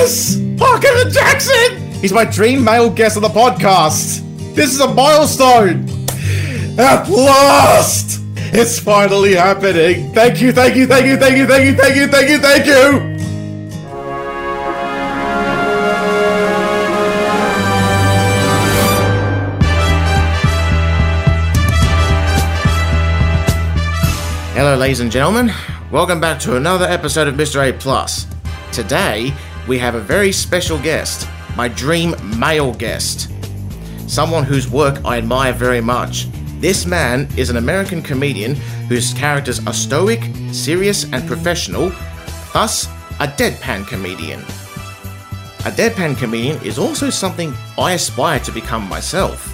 Yes! Marc Evan Jackson! He's my dream male guest on the podcast. This is a milestone. At last! It's finally happening. Thank you, thank you, thank you, thank you, thank you, thank you, thank you, thank you! Hello, ladies and gentlemen. Welcome back to another episode of Mr. A Plus. Today, we have a very special guest, my dream male guest. Someone whose work I admire very much. This man is an American comedian whose characters are stoic, serious, and professional, thus, a deadpan comedian. A deadpan comedian is also something I aspire to become myself.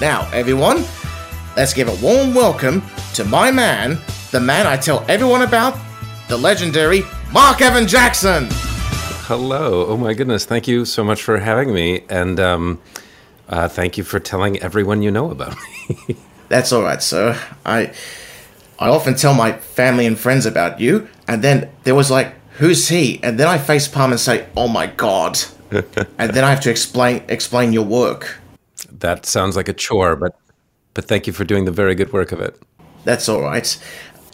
Now, everyone, let's give a warm welcome to my man, the man I tell everyone about, the legendary Marc Evan Jackson. Hello. Oh my goodness. Thank you so much for having me, and um, uh, thank you for telling everyone you know about me. That's all right, sir. I I often tell my family and friends about you, and then there was like, "Who's he?" And then I face palm and say, "Oh my god!" and then I have to explain explain your work. that sounds like a chore, but but thank you for doing the very good work of it. That's all right.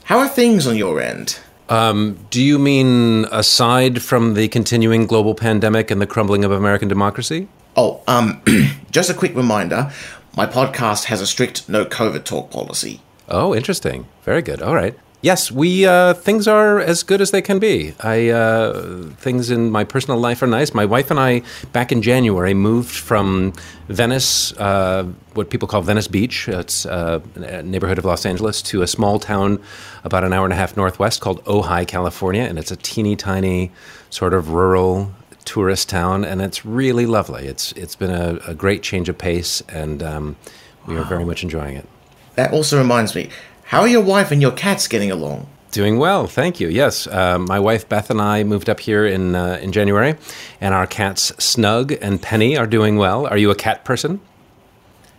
How are things on your end? Do you mean aside from the continuing global pandemic and the crumbling of American democracy? Oh, um, just a quick reminder: my podcast has a strict no COVID talk policy. Oh, interesting. Very good. All right. Yes, we uh, things are as good as they can be. I uh, things in my personal life are nice. My wife and I, back in January, moved from Venice, uh, what people call Venice Beach. It's uh, a neighborhood of Los Angeles, to a small town about an hour and a half northwest called Ojai, California, and it's a teeny tiny, sort of rural tourist town, and it's really lovely. It's it's been a, a great change of pace, and um, we are very much enjoying it. That also reminds me: how are your wife and your cats getting along? Doing well, thank you. Yes, uh, my wife Beth and I moved up here in uh, in January, and our cats Snug and Penny are doing well. Are you a cat person?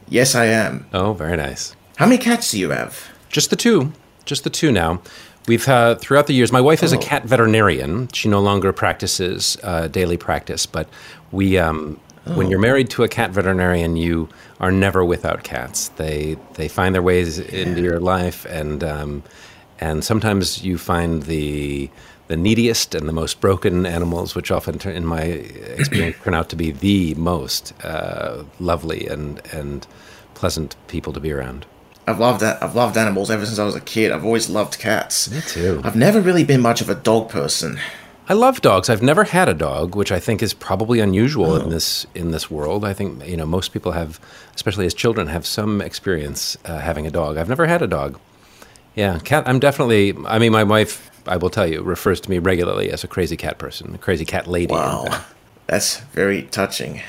Yes, I am. Oh, very nice. How many cats do you have? Just the two, just the two now. We've uh, throughout the years. My wife is a Oh. cat veterinarian. She no longer practices uh, daily practice, but we. Um, When you're married to a cat veterinarian, you are never without cats. They they find their ways into your life, and um, and sometimes you find the the neediest and the most broken animals, which often, turn, in my experience, turn out to be the most uh, lovely and and pleasant people to be around. I've loved that. I've loved animals ever since I was a kid. I've always loved cats. Me too. I've never really been much of a dog person. I love dogs. I've never had a dog, which I think is probably unusual in this in this world. I think you know most people have, especially as children, have some experience uh, having a dog. I've never had a dog. Yeah, cat. I'm definitely. I mean, my wife, I will tell you, refers to me regularly as a crazy cat person, a crazy cat lady. Wow, that's very touching.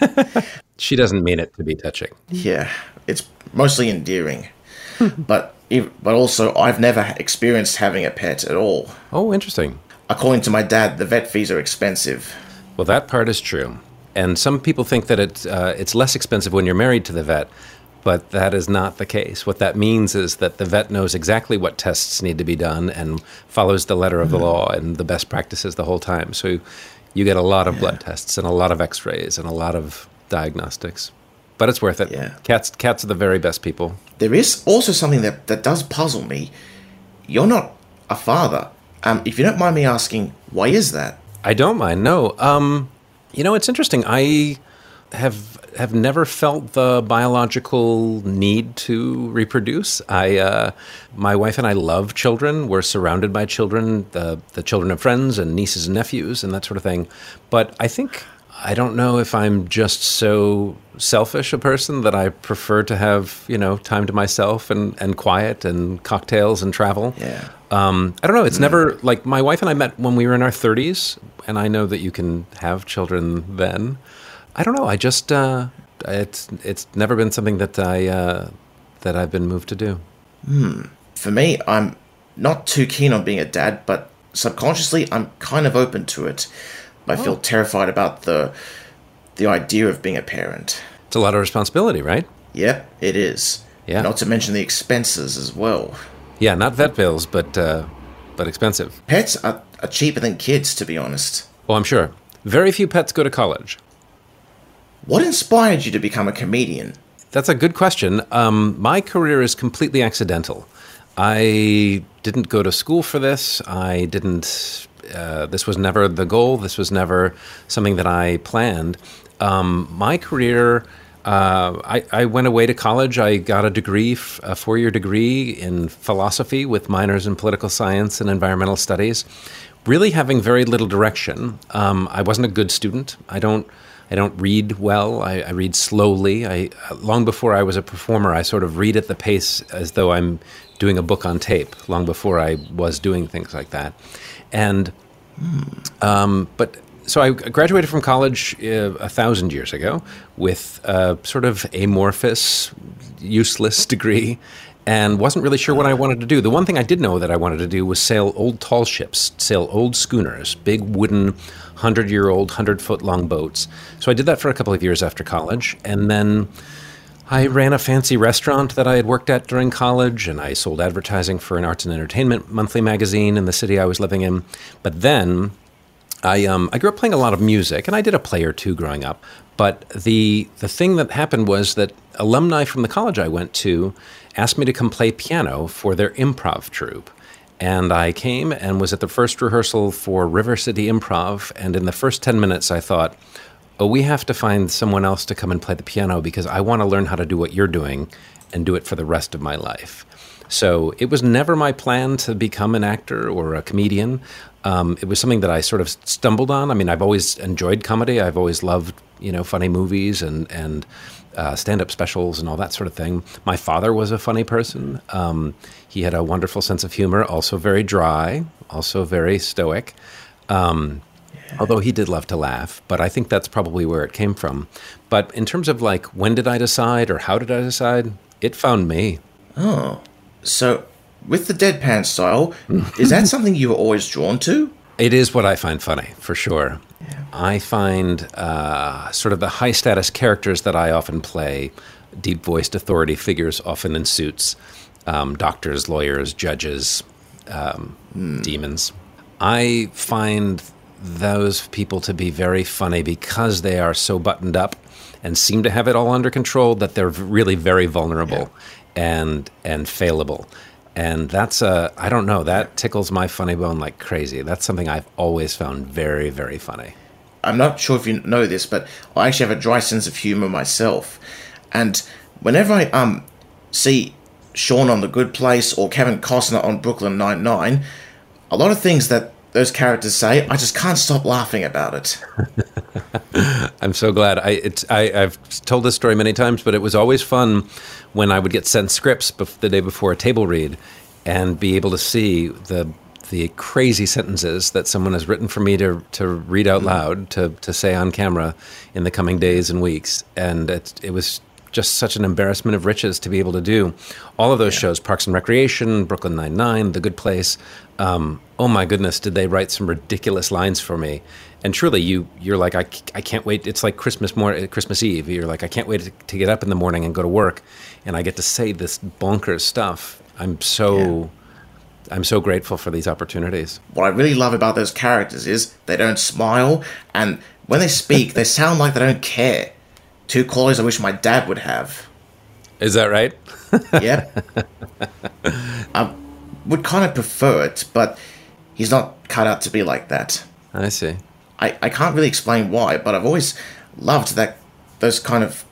She doesn't mean it to be touching. Yeah, it's mostly endearing, but but also I've never experienced having a pet at all. Oh, interesting. According to my dad, the vet fees are expensive. Well, that part is true, and some people think that it uh, it's less expensive when you're married to the vet, but that is not the case. What that means is that the vet knows exactly what tests need to be done and follows the letter of the law and the best practices the whole time. So you get a lot of blood tests and a lot of X-rays and a lot of diagnostics, but it's worth it. Yeah. Cats cats are the very best people. There is also something that that does puzzle me. You're not a father. Um, if you don't mind me asking, why is that? I don't mind. No. Um, you know, it's interesting. I have have never felt the biological need to reproduce. I, uh, my wife and I love children. We're surrounded by children, the the children of friends and nieces and nephews and that sort of thing. But I think I don't know if I'm just so selfish a person that I prefer to have you know time to myself and and quiet and cocktails and travel. Yeah. Um, I don't know. It's never like my wife and I met when we were in our 30s, and I know that you can have children then. I don't know. I just uh, it's it's never been something that I uh, that I've been moved to do. For me, I'm not too keen on being a dad, but subconsciously, I'm kind of open to it. I feel terrified about the the idea of being a parent. It's a lot of responsibility, right? Yep, it is. Yeah. Not to mention the expenses as well. Yeah, not vet bills, but uh, but expensive. Pets are, are cheaper than kids, to be honest. Well, I'm sure. Very few pets go to college. What inspired you to become a comedian? That's a good question. Um, my career is completely accidental. I didn't go to school for this. I didn't. Uh, this was never the goal. This was never something that I planned. Um, my career. Uh, I, I, went away to college. I got a degree, a four year degree in philosophy with minors in political science and environmental studies, really having very little direction. Um, I wasn't a good student. I don't. I don't read well. I, I, read slowly. I long before I was a performer, I sort of read at the pace as though I'm doing a book on tape. Long before I was doing things like that, and um, but so I graduated from college uh, a thousand years ago with a sort of amorphous, useless degree, and wasn't really sure what I wanted to do. The one thing I did know that I wanted to do was sail old tall ships, sail old schooners, big wooden, hundred year old, hundred foot long boats. So I did that for a couple of years after college, and then. I ran a fancy restaurant that I had worked at during college, and I sold advertising for an arts and entertainment monthly magazine in the city I was living in. But then I, um, I grew up playing a lot of music, and I did a play or two growing up. But the the thing that happened was that alumni from the college I went to asked me to come play piano for their improv troupe. And I came and was at the first rehearsal for River City Improv. And in the first 10 minutes, I thought, oh, we have to find someone else to come and play the piano because I want to learn how to do what you're doing and do it for the rest of my life. So it was never my plan to become an actor or a comedian. Um, it was something that I sort of stumbled on. I mean, I've always enjoyed comedy. I've always loved, you know, funny movies and and uh, stand-up specials and all that sort of thing. My father was a funny person. Um, he had a wonderful sense of humor, also very dry, also very stoic. Um. Although he did love to laugh, but I think that's probably where it came from. But in terms of like when did I decide or how did I decide, it found me. Oh, so with the deadpan style, is that something you were always drawn to? It is what I find funny, for sure. Yeah. I find uh, sort of the high status characters that I often play, deep voiced authority figures, often in suits, um, doctors, lawyers, judges, um, mm. demons. I find those people to be very funny because they are so buttoned up and seem to have it all under control that they're really very vulnerable yeah. and and failable and that's a I don't know that tickles my funny bone like crazy. That's something I've always found very very funny. I'm not sure if you know this, but I actually have a dry sense of humor myself, and whenever I um see Shawn on The Good Place or Kevin Cozner on Brooklyn Nine Nine, a lot of things that those characters say, I just can't stop laughing about it. I'm so glad. I, it's, I I've told this story many times, but it was always fun when I would get sent scripts the day before a table read and be able to see the the crazy sentences that someone has written for me to, to read out mm-hmm. loud to, to say on camera in the coming days and weeks and it, it was just such an embarrassment of riches to be able to do all of those yeah. shows parks and recreation brooklyn 99 the good place um, oh my goodness did they write some ridiculous lines for me. And truly you you're like I, I can't wait. It's like christmas morning christmas eve. You're like i can't wait to, to, get up in the morning and go to work. And i get to say this bonkers stuff. I'm so yeah. i'm so grateful for these opportunities. What i really love about those characters is they don't smile. And when they speak they sound like they don't care. Two qualities i wish my dad would have. Is that right? Yeah. I would kind of prefer it but he's not cut out to be like that i see I, I can't really explain why, but I've always loved that those kind of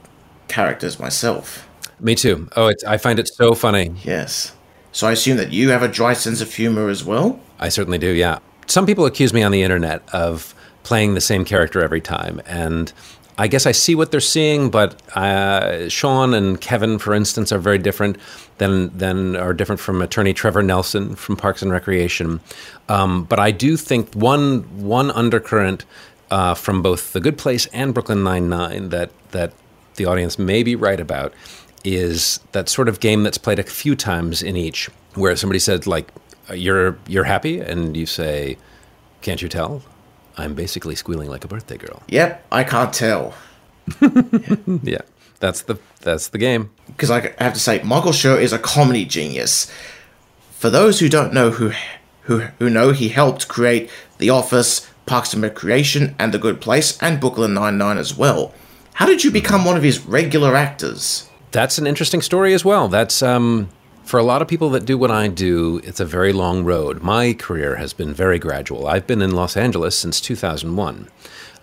characters myself. Me too. Oh, it's, I find it so funny. Yes. So I assume that you have a dry sense of humor as well? I certainly do, yeah. Some people accuse me on the internet of playing the same character every time. And I guess I see what they're seeing, but uh, Shawn and Kevin, for instance, are very different than than are different from attorney Trevor Nelson from Parks and Recreation. Um, but I do think one one undercurrent uh, from both The Good Place and Brooklyn Nine Nine that that the audience may be right about is that sort of game that's played a few times in each, where somebody said like, "You're you're happy," and you say, "Can't you tell?" I'm basically squealing like a birthday girl. Yep, I can't tell. yeah, that's the that's the game. Because I have to say, Michael Schur is a comedy genius. For those who don't know who who, who know he helped create The Office, Parks and Recreation, and The Good Place, and Brooklyn Nine-Nine as well. How did you become one of his regular actors? That's an interesting story as well. That's um, for a lot of people that do what I do, it's a very long road. My career has been very gradual. I've been in Los Angeles since 2001,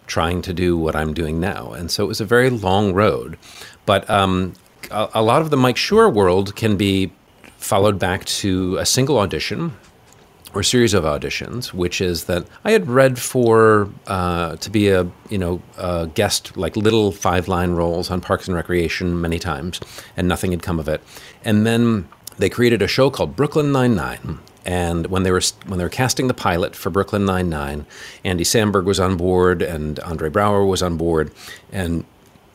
trying to do what I'm doing now. And so it was a very long road. But um, a, a lot of the Mike Schur world can be followed back to a single audition or series of auditions, which is that I had read for uh, to be a you know a guest like little five line roles on Parks and Recreation many times, and nothing had come of it. And then they created a show called Brooklyn Nine Nine. And when they were when they were casting the pilot for Brooklyn Nine Nine, Andy Samberg was on board and Andre Braugher was on board, and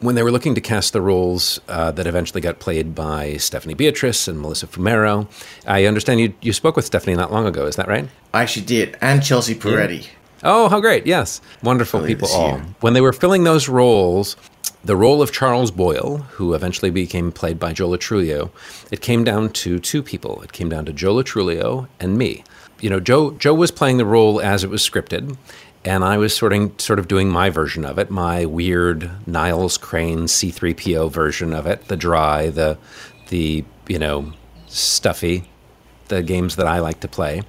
when they were looking to cast the roles uh, that eventually got played by Stephanie Beatrice and Melissa Fumero, I understand you, you spoke with Stephanie not long ago. Is that right? I actually did, and Chelsea Peretti. Yeah. Oh, how great! Yes, wonderful people all. When they were filling those roles, the role of Charles Boyle, who eventually became played by Joe Lo Truglio, it came down to two people. It came down to Joe Lo Truglio and me. You know, Joe Joe was playing the role as it was scripted, and I was sort of sort of doing my version of it, my weird Niles Crane C3PO version of it, the dry, the the you know stuffy, the games that I like to play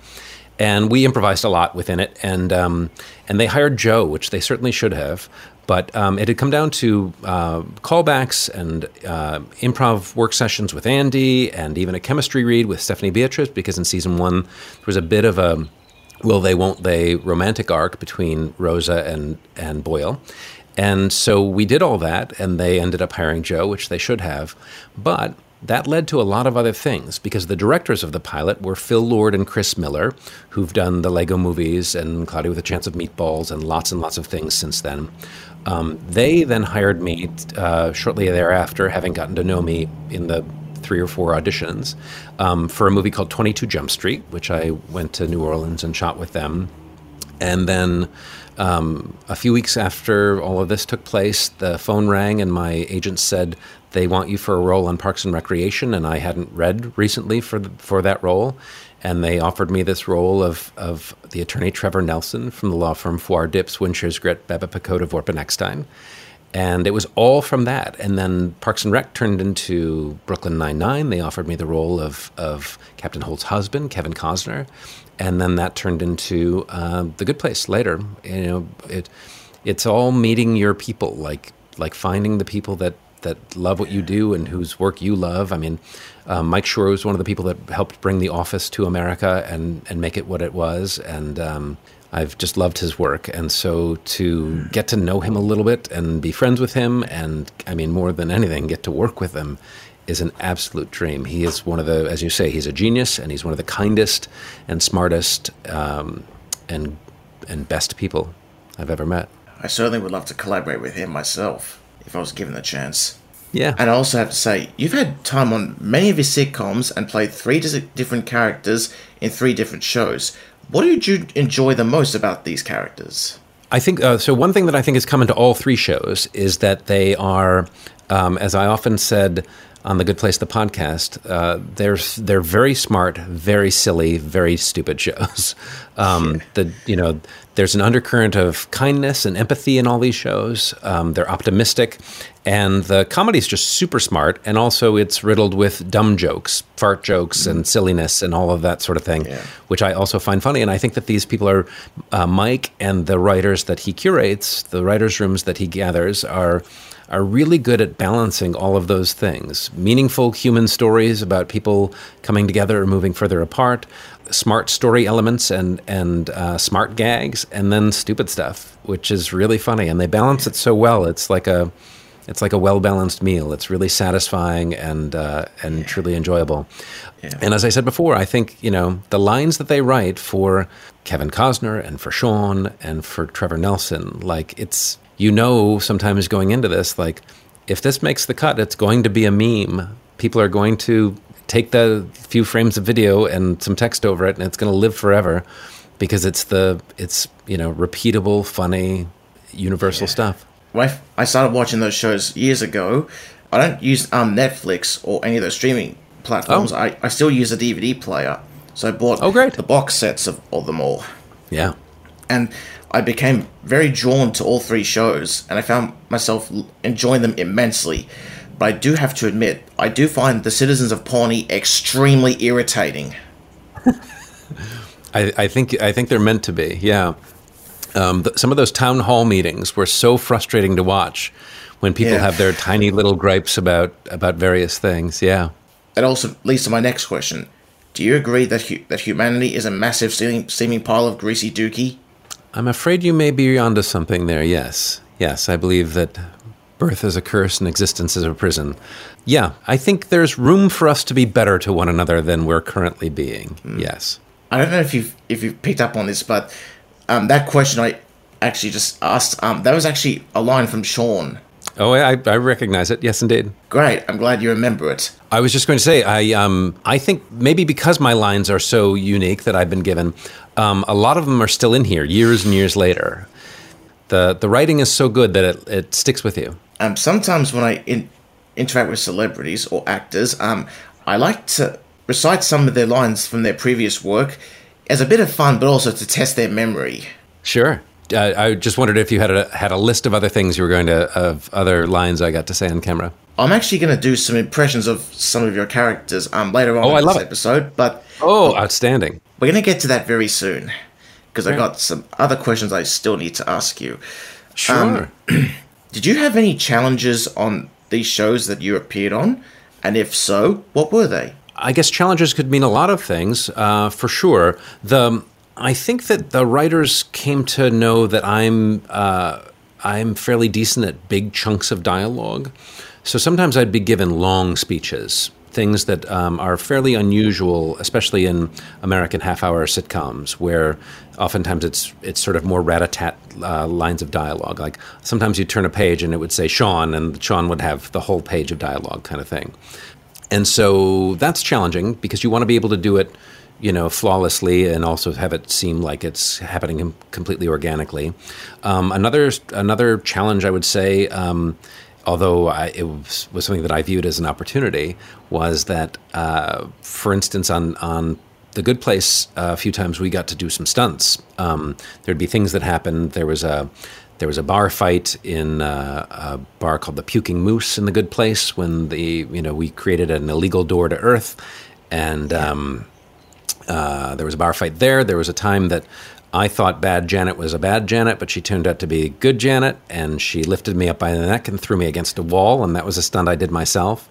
and we improvised a lot within it. And um, and they hired Joe, which they certainly should have. But um, it had come down to uh, callbacks and uh, improv work sessions with Andy, and even a chemistry read with Stephanie Beatrice, because in season one there was a bit of a will they won't they romantic arc between Rosa and and Boyle. And so we did all that, and they ended up hiring Joe, which they should have. But that led to a lot of other things because the directors of the pilot were Phil Lord and Chris Miller, who've done the Lego movies and Cloudy with a Chance of Meatballs and lots and lots of things since then. Um, they then hired me uh, shortly thereafter, having gotten to know me in the three or four auditions, um, for a movie called 22 Jump Street, which I went to New Orleans and shot with them. And then um, a few weeks after all of this took place, the phone rang and my agent said they want you for a role on Parks and Recreation, and I hadn't read recently for the, for that role, and they offered me this role of of the attorney Trevor Nelson from the law firm Farrar Dips, Winchers Grit, Beba Pakoda, Vorpin Eckstein. And it was all from that. And then Parks and Rec turned into Brooklyn Nine Nine. They offered me the role of of Captain Holt's husband, Kevin Cozner, and then that turned into uh, The Good Place later. You know, it it's all meeting your people, like like finding the people that that love what you do and whose work you love. I mean, um, Mike Schur was one of the people that helped bring The Office to America and and make it what it was, and um, I've just loved his work. And so to get to know him a little bit and be friends with him, and I mean, more than anything, get to work with him is an absolute dream. He is one of the, as you say, he's a genius, and he's one of the kindest and smartest um, and and best people I've ever met. I certainly would love to collaborate with him myself if I was given the chance. Yeah. And I also have to say, you've had time on many of your sitcoms and played three different characters in three different shows. What did you enjoy the most about these characters? I think uh, so. One thing that I think has come into all three shows is that they are, um, as I often said on the Good Place, the podcast, uh, they're they're very smart, very silly, very stupid shows. Um, the you know there's an undercurrent of kindness and empathy in all these shows. Um, they're optimistic, and the comedy is just super smart. And also, it's riddled with dumb jokes, fart jokes, and silliness, and all of that sort of thing, yeah. which I also find funny. And I think that these people are uh, Mike and the writers that he curates, the writers' rooms that he gathers, are are really good at balancing all of those things meaningful human stories about people coming together or moving further apart, smart story elements and and uh, smart gags, and then stupid stuff, which is really funny. And they balance it so well. It's like a it's like a well balanced meal. It's really satisfying and uh, and yeah. truly enjoyable. Yeah. And as I said before, I think you know the lines that they write for Kevin Cozner and for Shawn and for Trevor Nelson, like it's you know sometimes going into this like if this makes the cut, it's going to be a meme. People are going to take the few frames of video and some text over it, and it's going to live forever because it's the it's you know repeatable, funny, universal yeah. stuff. I started watching those shows years ago. I don't use um, Netflix or any of those streaming platforms. Oh. I, I still use a DVD player. So I bought Oh, great. the box sets of, of them all. Yeah. And I became very drawn to all three shows, and I found myself enjoying them immensely. But I do have to admit, I do find the citizens of Pawnee extremely irritating. I, I think I think they're meant to be. Yeah. Um, th- some of those town hall meetings were so frustrating to watch when people Yeah. have their tiny little gripes about about various things. Yeah. That also leads to my next question. Do you agree that hu- that humanity is a massive seeming, seeming pile of greasy dookie? I'm afraid you may be onto something there. Yes. Yes, I believe that birth is a curse and existence is a prison. Yeah, I think there's room for us to be better to one another than we're currently being. Yes. I don't know if you've if you've picked up on this, but um, that question I actually just asked um, that was actually a line from Shawn. Oh, I, I recognize it. Yes, indeed. Great, I'm glad you remember it. I was just going to say, I um, I think maybe because my lines are so unique that I've been given, um, a lot of them are still in here years and years later. The the writing is so good that it, it sticks with you. Um, sometimes when I in, interact with celebrities or actors, um, I like to recite some of their lines from their previous work as a bit of fun, but also to test their memory. Sure. Uh, I just wondered if you had a had a list of other things you were going to of other lines I got to say on camera. I'm actually going to do some impressions of some of your characters um, later on Oh, in I this love it. episode, but Oh, outstanding! we're going to get to that very soon because I got some other questions I still need to ask you. Sure. Did you have any challenges on these shows that you appeared on? And if so, what were they? I guess challenges could mean a lot of things, uh, for sure. The I think that the writers came to know that I'm uh, I'm fairly decent at big chunks of dialogue, so sometimes I'd be given long speeches, things that um, are fairly unusual, especially in American half-hour sitcoms, where oftentimes it's it's sort of more rat-a-tat uh, lines of dialogue. Like sometimes you turn a page and it would say Shawn, and Shawn would have the whole page of dialogue, kind of thing. And so that's challenging because you want to be able to do it, you know, flawlessly and also have it seem like it's happening completely organically. Um, another another challenge I would say, um, although I, it was, was something that I viewed as an opportunity, was that, uh, for instance, on on the Good Place, uh, a few times we got to do some stunts. Um, there'd be things that happened. There was a there was a bar fight in uh, a bar called the Puking Moose in the Good Place when the you know we created an illegal door to Earth, and um, uh, there was a bar fight there. There was a time that I thought bad Janet was a bad Janet, but she turned out to be a good Janet, and she lifted me up by the neck and threw me against a wall, and that was a stunt I did myself.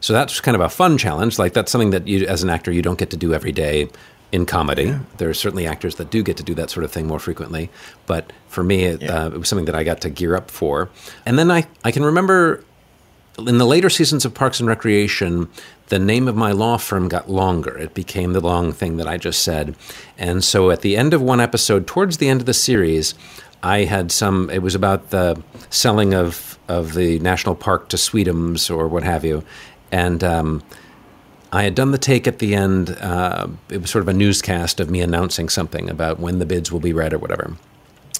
So that's kind of a fun challenge. Like that's something that you, as an actor, you don't get to do every day in comedy. There are certainly actors that do get to do that sort of thing more frequently, but for me, it, Yeah. uh, it was something that I got to gear up for. And then I, I can remember in the later seasons of Parks and Recreation, the name of my law firm got longer. It became the long thing that I just said. And so at the end of one episode, towards the end of the series, I had some, it was about the selling of, of the national park to Sweetums or what have you. And um, I had done the take at the end. Uh, it was sort of a newscast of me announcing something about when the bids will be read or whatever.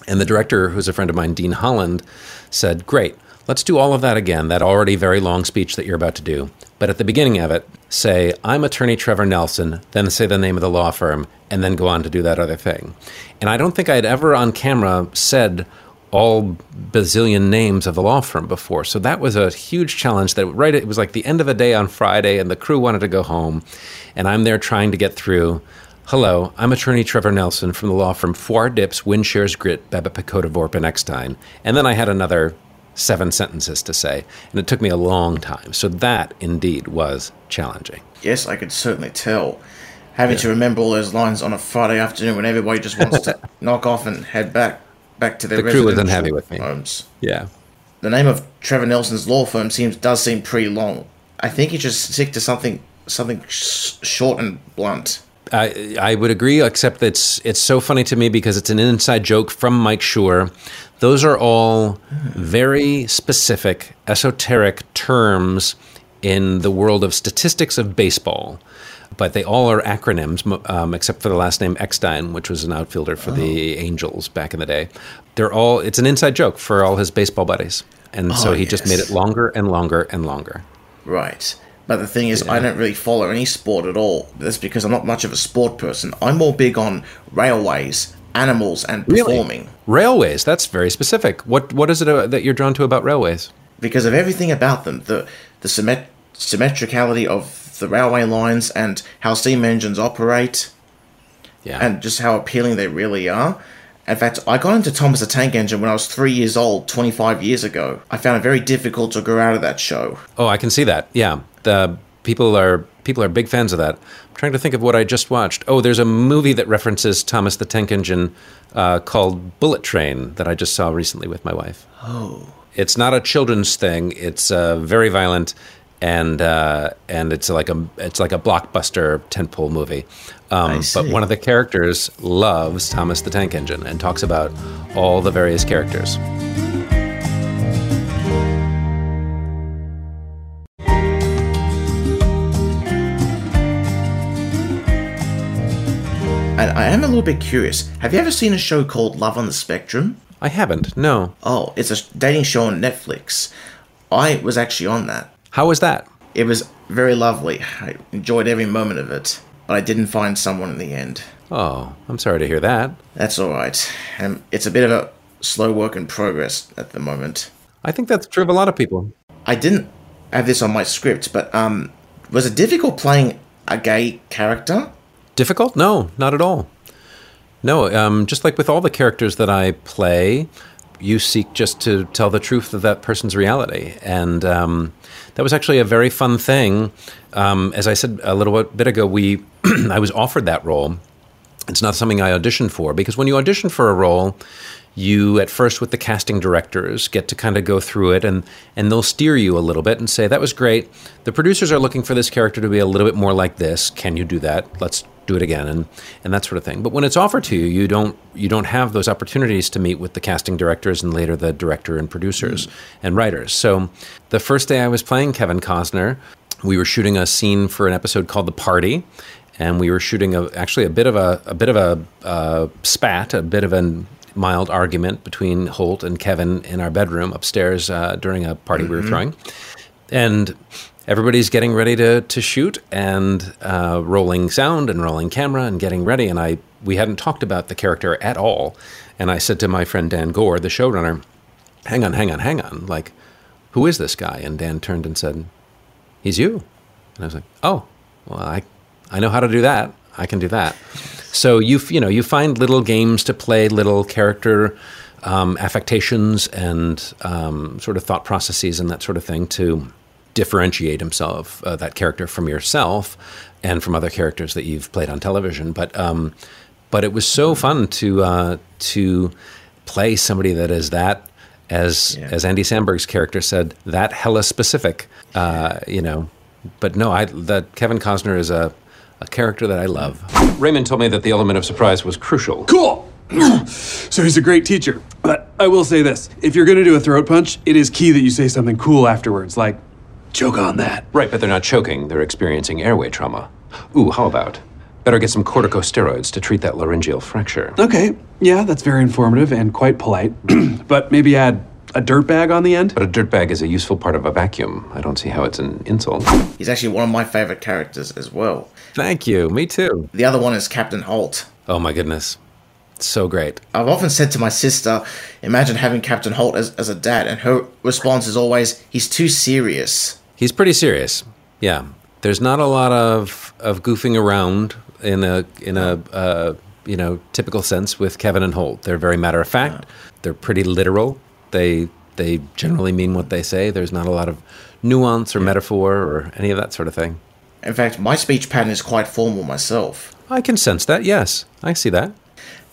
And the director, who's a friend of mine, Dean Holland, said, Great, let's do all of that again, that already very long speech that you're about to do. But at the beginning of it, say, I'm attorney Trevor Nelson, then say the name of the law firm, and then go on to do that other thing. And I don't think I had ever on camera said all bazillion names of the law firm before. So that was a huge challenge that right it was like the end of a day on Friday and the crew wanted to go home and I'm there trying to get through Hello, I'm attorney Trevor Nelson from the law firm Four Dips, Windshares Grit, Babbitt Pecota Vorp, and Eckstein. And then I had another seven sentences to say, and it took me a long time. So that indeed was challenging. Yes, I could certainly tell. Having to remember all those lines on a Friday afternoon when everybody just wants to knock off and head back back to their The crew was unhappy with me. homes. Yeah. The name of Trevor Nelson's law firm seems does seem pretty long. I think you just stick to something something sh- short and blunt. I, I would agree, except that it's it's so funny to me because it's an inside joke from Mike Schur. Those are all very specific, esoteric terms in the world of statistics of baseball, but they all are acronyms, um, except for the last name Eckstein, which was an outfielder for the Angels back in the day. They're all it's an inside joke for all his baseball buddies, and so Oh, he just made it longer and longer and longer. Right. But the thing is, I don't really follow any sport at all. That's because I'm not much of a sport person. I'm more big on railways, animals, and performing. Railways, that's very specific. What what is it uh, that you're drawn to about railways? because of everything about them the the symmet- symmetricality of the railway lines and how steam engines operate Yeah. and just how appealing they really are. In fact, I got into Thomas the Tank Engine when I was three years old, 25 years ago. I found it very difficult to grow out of that show. oh, I can see that. Yeah. The people are people are big fans of that. I'm trying to think of what I just watched. Oh, there's a movie that references Thomas the Tank Engine uh, called Bullet Train that I just saw recently with my wife. Oh. It's not a children's thing. It's uh, very violent, and uh, and it's like a it's like a blockbuster tentpole movie. Um, but one of the characters loves Thomas the Tank Engine and talks about all the various characters. I am a little bit curious. Have you ever seen a show called Love on the Spectrum? I haven't. No. Oh, it's a dating show on Netflix. I was actually on that. How was that? It was very lovely. I enjoyed every moment of it, but I didn't find someone in the end. Oh, I'm sorry to hear that. That's alright. Um, it's a bit of a slow work in progress at the moment. I think that's true of a lot of people. I didn't have this on my script, but um, was it difficult playing a gay character? Difficult? No, not at all. No, um, just like with all the characters that I play, you seek just to tell the truth of that person's reality. And um, that was actually a very fun thing. Um, as I said a little bit ago, we I was offered that role. It's not something I auditioned for because when you audition for a role, you at first with the casting directors get to kind of go through it and and they'll steer you a little bit and say that was great. The producers are looking for this character to be a little bit more like this. Can you do that? Let's do it again and and that sort of thing. But when it's offered to you, you don't you don't have those opportunities to meet with the casting directors and later the director and producers and writers. So the first day I was playing Kevin Cozner, we were shooting a scene for an episode called The Party and we were shooting a, actually a bit of a, a bit of a uh, spat, a bit of a mild argument between Holt and Kevin in our bedroom upstairs uh, during a party we were throwing, and everybody's getting ready to to shoot and uh, rolling sound and rolling camera and getting ready, and I we hadn't talked about the character at all, and I said to my friend Dan Goor, the showrunner, "Hang on, hang on, hang on, like." Who is this guy? And Dan turned and said, He's you. And I was like, Oh, well, I, I know how to do that. I can do that. So you you know you find little games to play, little character um, affectations and um, sort of thought processes and that sort of thing to differentiate himself uh, that character from yourself and from other characters that you've played on television. But um, but it was so fun to uh, to play somebody that is that as Yeah. as Andy Samberg's character said that hella specific. Uh, you know, but no, I that Kevin Cozner is a a character that I love. Raymond told me that the element of surprise was crucial. Cool. so he's a great teacher. But I will say this if you're going to do a throat punch, it is key that you say something cool afterwards, like, choke on that. Right, but they're not choking, they're experiencing airway trauma. Ooh, how about? Better get some corticosteroids to treat that laryngeal fracture. Okay, yeah, that's very informative and quite polite. but maybe add a dirt bag on the end? But a dirtbag is a useful part of a vacuum. I don't see how it's an insult. He's actually one of my favorite characters as well. Thank you, me too. The other one is Captain Holt. Oh my goodness. So great. I've often said to my sister, imagine having Captain Holt as, as a dad, and her response is always, he's too serious. He's pretty serious. Yeah. There's not a lot of, of goofing around in a in a uh, you know typical sense with Kevin and Holt. They're very matter of fact. They're pretty literal. They they generally mean what they say. There's not a lot of nuance or metaphor or any of that sort of thing. In fact, my speech pattern is quite formal myself. I can sense that. Yes, I see that.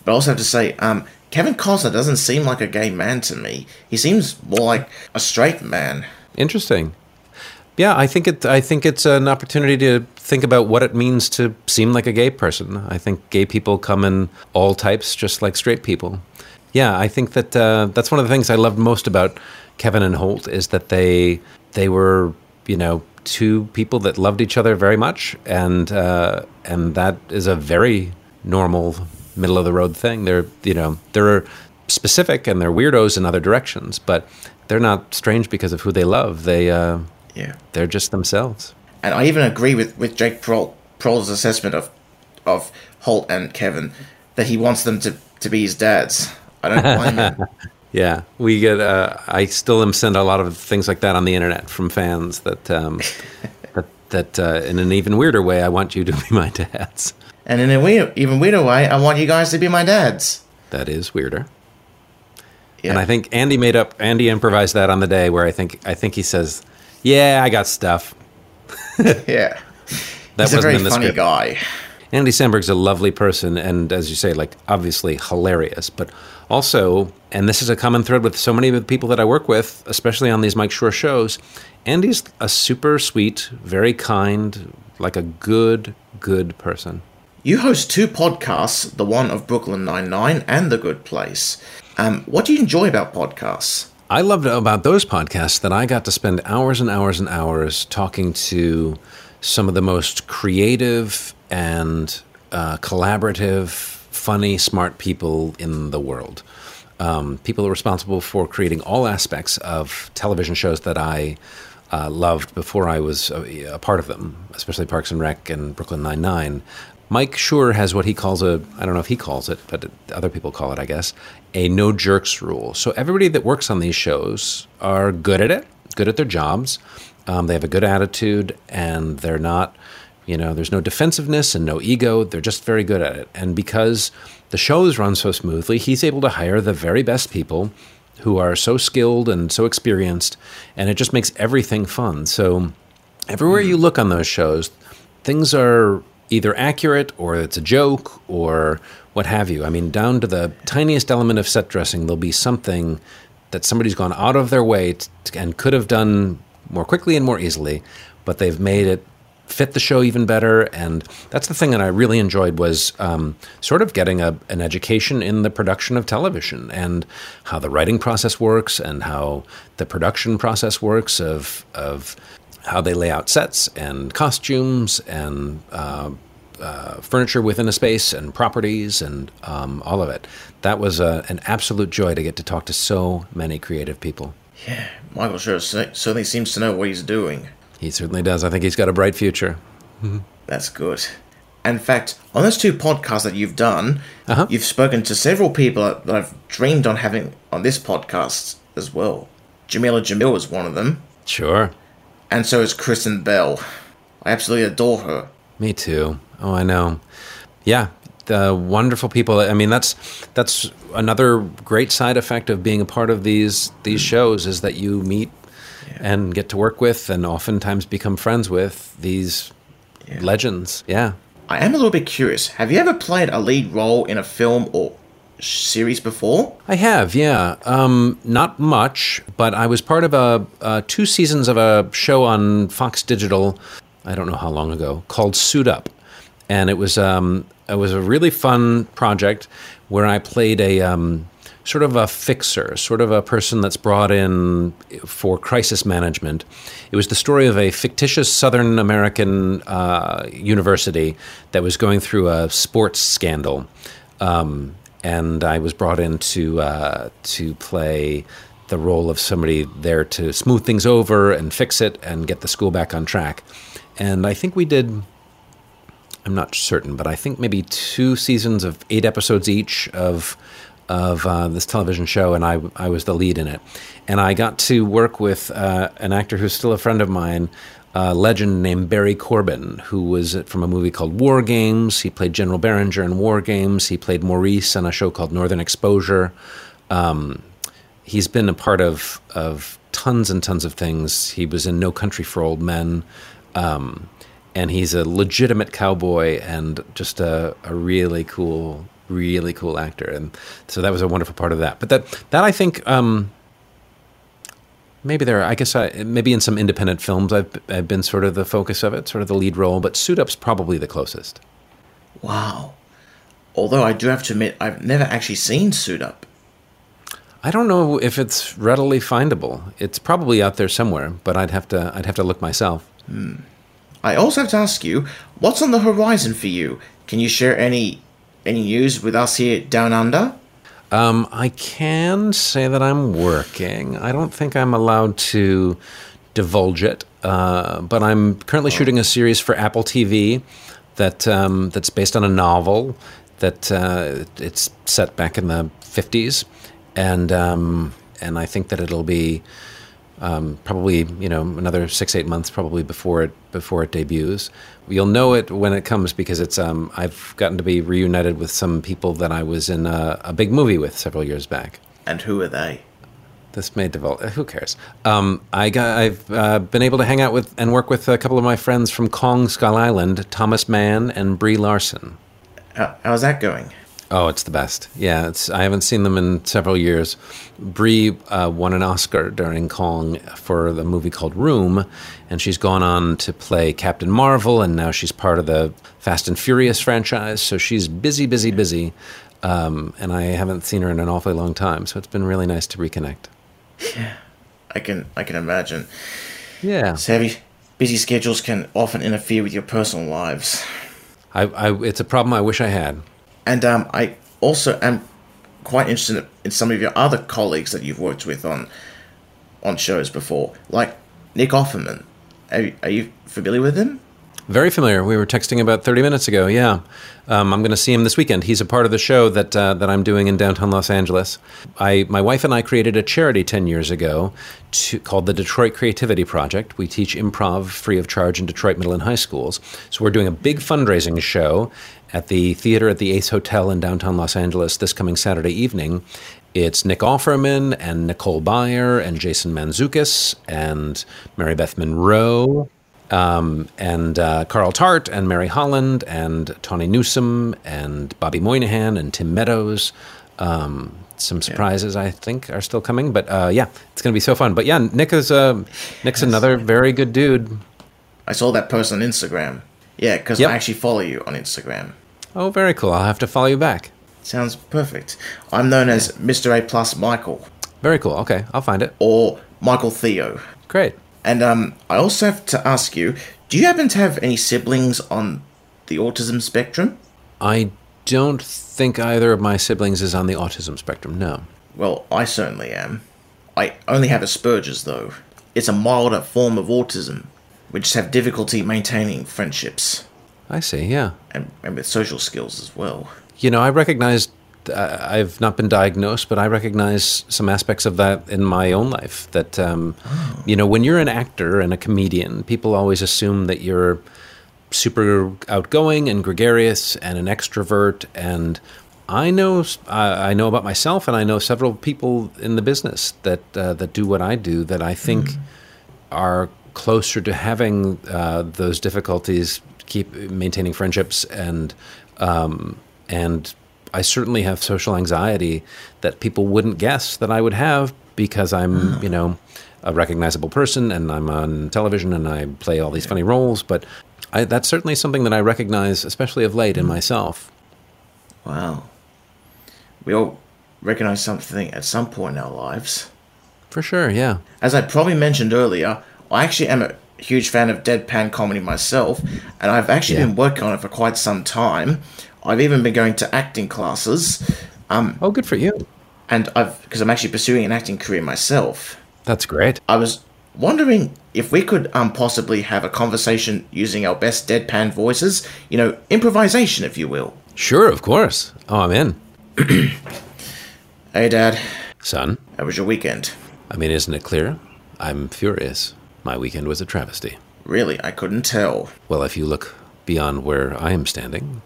But I also have to say, um, Kevin Cozner doesn't seem like a gay man to me. He seems more like a straight man. Interesting. Yeah, I think it. I think it's an opportunity to think about what it means to seem like a gay person. I think gay people come in all types, just like straight people. Yeah, I think that uh, that's one of the things I loved most about Kevin and Holt is that they they were you know two people that loved each other very much, and uh, and that is a very normal middle of the road thing. They're you know they're specific and they're weirdos in other directions, but they're not strange because of who they love. They uh, Yeah. they're just themselves. and I even agree with, with Jake Prohl, Prohl's assessment of of Holt and Kevin that he wants them to, to be his dads. I don't blame him. Yeah, we get. Uh, I still am sent a lot of things like that on the internet from fans that um, that that uh, in an even weirder way, I want you to be my dads. And in a weird, even weirder way, I want you guys to be my dads. That is weirder. Yeah. And I think Andy made up. Andy improvised that on the day where I think I think he says, "Yeah, I got stuff." yeah. That He's a very in the funny script. guy. Andy Samberg's a lovely person, and as you say, like obviously hilarious, but also, and this is a common thread with so many of the people that I work with, especially on these Mike Schur shows. Andy's a super sweet, very kind, like a good, good person. You host two podcasts, the one of Brooklyn Nine-Nine and The Good Place. Um, what do you enjoy about podcasts? I loved about those podcasts that I got to spend hours and hours and hours talking to some of the most creative and uh, collaborative, funny, smart people in the world. Um, people responsible for creating all aspects of television shows that I uh, loved before I was a, a part of them, especially Parks and Rec and Brooklyn Nine Nine. Mike Schur has what he calls a, I don't know if he calls it, but other people call it, I guess, a no jerks rule. So everybody that works on these shows are good at it, good at their jobs. Um, they have a good attitude and they're not, you know, there's no defensiveness and no ego. They're just very good at it. And because the shows run so smoothly, he's able to hire the very best people who are so skilled and so experienced, and it just makes everything fun. So everywhere you look on those shows, things are either accurate or it's a joke or what have you. I mean, down to the tiniest element of set dressing, there'll be something that somebody's gone out of their way and could have done more quickly and more easily, but they've made it fit the show even better. And that's the thing that I really enjoyed was um, sort of getting a, an education in the production of television and how the writing process works and how the production process works of of how they lay out sets and costumes and uh, uh, furniture within a space and properties and um, all of it. That was a, an absolute joy to get to talk to so many creative people. Yeah, Michael Schur certainly seems to know what he's doing. He certainly does. I think he's got a bright future. That's good. In fact, on those two podcasts that you've done, Uh-huh. you've spoken to several people that I've dreamed on having on this podcast as well. Jameela Jamil is one of them, Sure. And so is Kristen Bell. I absolutely adore her. Me too. Oh, I know. Yeah, the wonderful people. I mean, that's that's another great side effect of being a part of these these shows is that you meet and get to work with, and oftentimes become friends with these legends. Yeah. I am a little bit curious. Have you ever played a lead role in a film or series before? I have, yeah. Um, not much, but I was part of a, two seasons of a show on Fox Digital. I don't know how long ago called Suit Up, and it was um, it was a really fun project where I played a um, sort of a fixer, sort of a person that's brought in for crisis management. It was the story of a fictitious Southern American uh, university that was going through a sports scandal. Um, and I was brought in to uh, to play the role of somebody there to smooth things over and fix it and get the school back on track. And I think we did. I'm not certain, but I think maybe two seasons of eight episodes each of of uh, this television show, and I I was the lead in it. And I got to work with uh, an actor who's still a friend of mine, a legend named Barry Corbin, who was from a movie called War Games. He played General Beringer in War Games. He played Maurice on a show called Northern Exposure. Um, he's been a part of of tons and tons of things. He was in No Country for Old Men, um, and he's a legitimate cowboy and just a, a really cool, really cool actor. And so that was a wonderful part of that. But that that I think. Um, Maybe there. I guess I maybe in some independent films I've I've been sort of the focus of it, sort of the lead role. But Suit Up's probably the closest. Wow. Although I do have to admit, I've never actually seen Suit Up. I don't know if it's readily findable. It's probably out there somewhere, but I'd have to I'd have to look myself. Hmm. I also have to ask you, what's on the horizon for you? Can you share any any news with us here down under? Um, I can say that I'm working. I don't think I'm allowed to divulge it uh, but I'm currently shooting a series for Apple TV that um, that's based on a novel that uh, it's set back in the 50s, and um, and I think that it'll be um, probably you know another six eight months probably before it before it debuts. You'll know it when it comes because it's um, I've gotten to be reunited with some people that I was in a, a big movie with several years back. And who are they? This may develop. Who cares? Um, I got. I've uh, been able to hang out with and work with a couple of my friends from Kong Skull Island, Thomas Mann and Brie Larson. How, how's that going? Oh, it's the best. Yeah, it's. I haven't seen them in several years. Brie uh, won an Oscar during Kong for the movie called Room, and she's gone on to play Captain Marvel, and now she's part of the Fast and Furious franchise. So she's busy, busy, busy. Um, and I haven't seen her in an awfully long time, so it's been really nice to reconnect. Yeah, I can I can imagine. Yeah, heavy, busy schedules can often interfere with your personal lives. I, I, it's a problem I wish I had. And um, I also am quite interested in some of your other colleagues that you've worked with on on shows before, like Nick Offerman. Are, you- are you familiar with him? Very familiar. We were texting about 30 minutes ago. Yeah. Um, I'm going to see him this weekend. He's a part of the show that, uh, that I'm doing in downtown Los Angeles. I, my wife and I created a charity 10 years ago to, called the Detroit Creativity Project. We teach improv free of charge in Detroit middle and high schools. So we're doing a big fundraising show at the theater at the Ace Hotel in downtown Los Angeles this coming Saturday evening. It's Nick Offerman and Nicole Byer and Jason Mantzoukas and Maribeth Monroe um, and uh, Carl Tart and Mary Holland and Tawny Newsome and Bobby Moynihan and Tim Meadows. Um, some surprises, I think, are still coming, but uh, yeah, it's going to be so fun. But yeah, Nick is uh, Nick's another very good dude. I saw that post on Instagram. Yeah, because Yep. I actually follow you on Instagram. Oh, very cool. I'll have to follow you back. Sounds perfect. I'm known as Mr. A Plus Michael Very cool. Okay, I'll find it. or Michael Theo. Great. And um, I also have to ask you: Do you happen to have any siblings on the autism spectrum? I don't think either of my siblings is on the autism spectrum. No. Well, I certainly am. I only have Asperger's, though. It's a milder form of autism. We just have difficulty maintaining friendships I see. Yeah. and, and with social skills as well. You know, I recognize. Uh, I've not been diagnosed, but I recognize some aspects of that in my own life. That um, you know, when you're an actor and a comedian, people always assume that you're super outgoing and gregarious and an extrovert. And I know, uh, I know about myself, and I know several people in the business that uh, that do what I do that I think are closer to having uh, those difficulties, keep maintaining friendships, and um, and I certainly have social anxiety that people wouldn't guess that I would have because I'm, you know, a recognizable person and I'm on television and I play all these funny roles. But I, that's certainly something that I recognize, especially of late, in myself. Wow. We all recognize something at some point in our lives. For sure, yeah. As I probably mentioned earlier, I actually am a huge fan of deadpan comedy myself, and I've actually Yeah. been working on it for quite some time. I've even been going to acting classes, um, Oh, good for you. and I've because I'm actually pursuing an acting career myself. That's great. I was wondering if we could um, possibly have a conversation using our best deadpan voices, you know, improvisation, if you will. Sure, of course. Oh, I'm in. Hey, Dad, Son, how was your weekend? I mean, isn't it clear? I'm furious. My weekend was a travesty. Really, I couldn't tell. Well, if you look beyond where I am standing,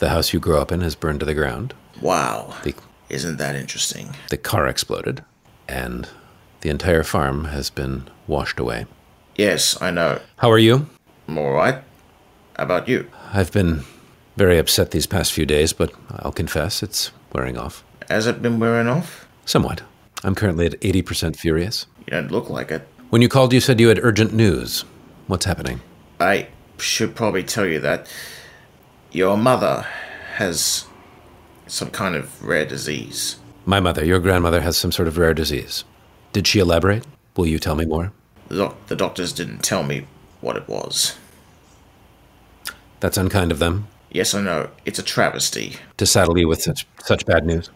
the house you grew up in has burned to the ground. Wow. The, Isn't that interesting? the car exploded, and the entire farm has been washed away. Yes, I know. How are you? I'm alright. How about you? I've been very upset these past few days, but I'll confess it's wearing off. Has it been wearing off? Somewhat. I'm currently at 80% furious. You don't look like it. When you called, you said you had urgent news. What's happening? I should probably tell you that your mother has some kind of rare disease. My mother, your grandmother, has some sort of rare disease. Did she elaborate? Will you tell me more? The, doc- the doctors didn't tell me what it was. That's unkind of them Yes, I know. It's a travesty. to saddle you with such such bad news.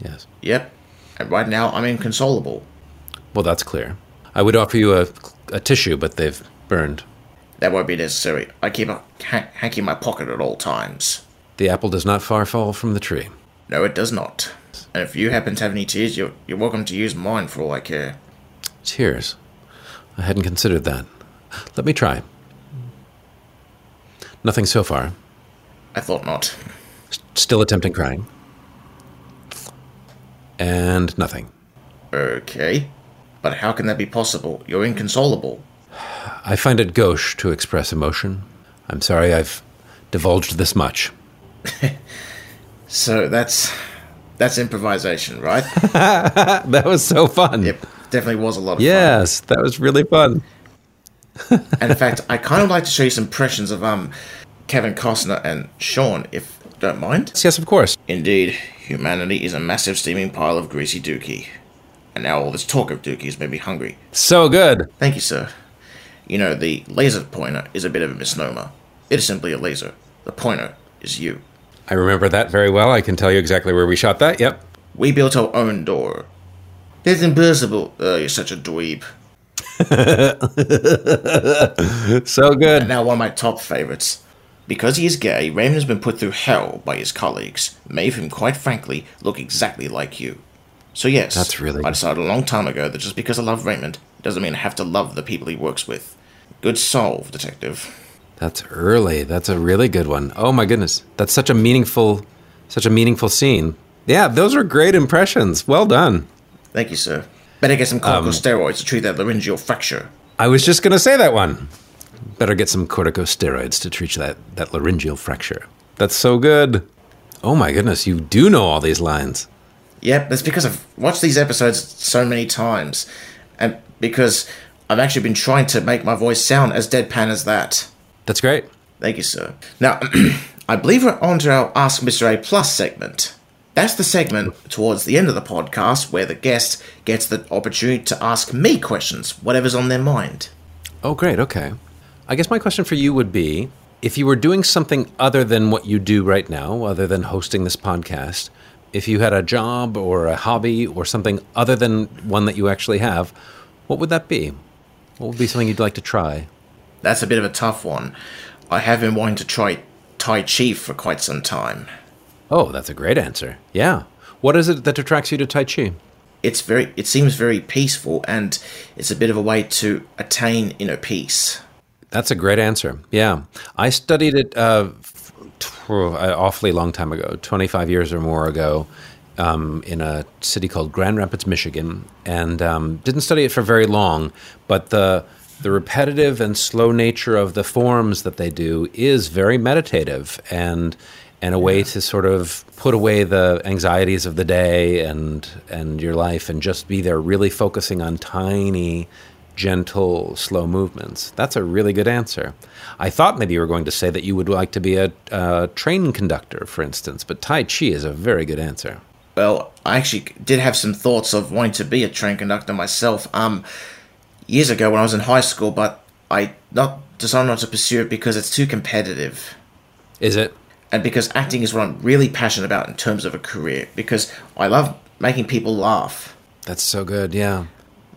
Yes. Yep. And right now, I'm inconsolable. Well, that's clear. I would offer you a a tissue, but they've burned. That won't be necessary. I keep a ha- hanky in my pocket at all times. The apple does not far fall from the tree. No, it does not. And if you happen to have any tears, you're, you're welcome to use mine for all I care. Tears. I hadn't considered that. Let me try. Nothing so far. I thought not. Still attempting crying. And nothing. Okay. But how can that be possible? You're inconsolable. I find it gauche to express emotion. I'm sorry I've divulged this much. So that's that's improvisation, right? That was so fun. yep, definitely was a lot of fun. Yes, that was really fun. And in fact, I kind of like to show you some impressions of um Kevin Cozner and Shawn, if you don't mind. Yes, of course. Indeed, humanity is a massive steaming pile of greasy dookie. And now all this talk of dookies made me hungry. So good. Thank you, sir. You know, the laser pointer is a bit of a misnomer. It is simply a laser. The pointer is you. I remember that very well. I can tell you exactly where we shot that. Yep. We built our own door. That's impossible. Oh, you're such a dweeb. So good. And now one of my top favorites. Because he is gay, Raymond has been put through hell by his colleagues, made him, quite frankly, look exactly like you. So yes, That's really- I decided a long time ago that just because I love Raymond doesn't mean I have to love the people he works with. Good solve, detective. That's early. That's a really good one. Oh my goodness. That's such a meaningful such a meaningful scene. Yeah, those are great impressions. Well done. Thank you, sir. Better get some corticosteroids um, to treat that laryngeal fracture. I was just going to say that one. Better get some corticosteroids to treat that, that laryngeal fracture. That's so good. Oh my goodness, you do know all these lines. Yep, that's because I've watched these episodes so many times, and because I've actually been trying to make my voice sound as deadpan as that. That's great. Thank you, sir. Now, I believe we're on to our Ask Mr. A Plus segment. That's the segment towards the end of the podcast where the guest gets the opportunity to ask me questions, whatever's on their mind. Oh, great. Okay. I guess my question for you would be if you were doing something other than what you do right now, other than hosting this podcast, if you had a job or a hobby or something other than one that you actually have, what would that be? What would be something you'd like to try? That's a bit of a tough one. I have been wanting to try Tai Chi for quite some time. Oh, that's a great answer. Yeah. What is it that attracts you to Tai Chi? It's very it seems very peaceful and it's a bit of a way to attain inner peace. That's a great answer. Yeah. I studied it uh, f- t- an awfully long time ago, 25 years or more ago, um, in a city called Grand Rapids, Michigan, and um, didn't study it for very long, but the the repetitive and slow nature of the forms that they do is very meditative and and a way to sort of put away the anxieties of the day and and your life and just be there really focusing on tiny gentle slow movements? That's a really good answer. I thought maybe you were going to say that you would like to be a, a train conductor for instance but tai chi is a very good answer. Well, I actually did have some thoughts of wanting to be a train conductor myself. Um, years ago when I was in high school, but I not decided not to pursue it because it's too competitive, is it? And because acting is what I'm really passionate about in terms of a career. Because I love making people laugh, that's so good yeah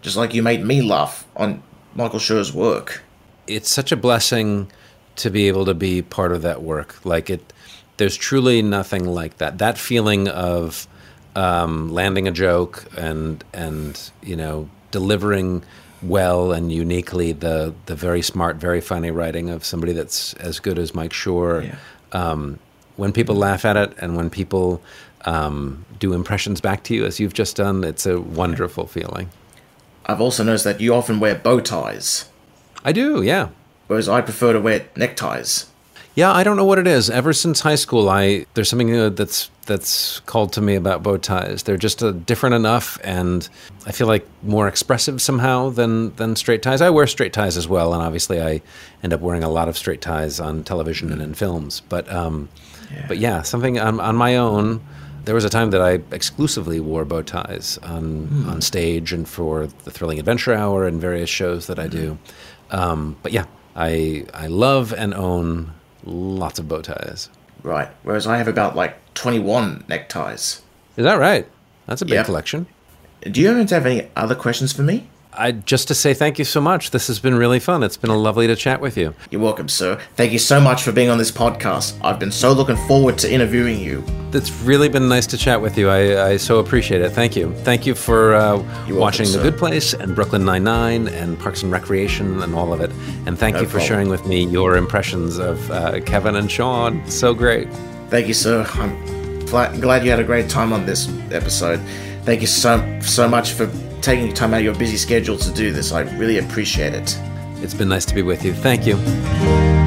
just like you made me laugh on Michael Schur's work. it's such a blessing to be able to be part of that work. Like it, there's truly nothing like that. That feeling of um, landing a joke and and you know delivering well and uniquely the the very smart, very funny writing of somebody that's as good as Mike Schur. Yeah. Um, when people laugh at it and when people um, do impressions back to you as you've just done, it's a wonderful feeling. I've also noticed that you often wear bow ties, I do, yeah. whereas I prefer to wear neckties. Yeah, I don't know what it is. Ever since high school, I there's something uh, that's that's called to me about bow ties. They're just uh, different enough, and I feel like more expressive somehow than than straight ties. I wear straight ties as well, and obviously I end up wearing a lot of straight ties on television and in films. But um, but yeah, something on, on my own. There was a time that I exclusively wore bow ties on on stage and for the Thrilling Adventure Hour and various shows that I do. Um, but yeah, I I love and own lots of bow ties. Right. Whereas I have about like 21 neckties. Is that right? That's a big Yeah. collection. Do you happen to have any other questions for me? I, just to say thank you so much. This has been really fun. It's been a lovely to chat with you. You're welcome, sir. Thank you so much for being on this podcast. I've been so looking forward to interviewing you. It's really been nice to chat with you. I, I so appreciate it. Thank you. Thank you for uh, welcome, watching sir. The Good Place and Brooklyn Nine Nine and Parks and Recreation and all of it. And thank No you for problem. sharing with me your impressions of uh, Kevin and Shawn. So great. Thank you, sir. I'm glad you had a great time on this episode. Thank you so so much for taking time out of your busy schedule to do this. I really appreciate it. It's been nice to be with you. Thank you.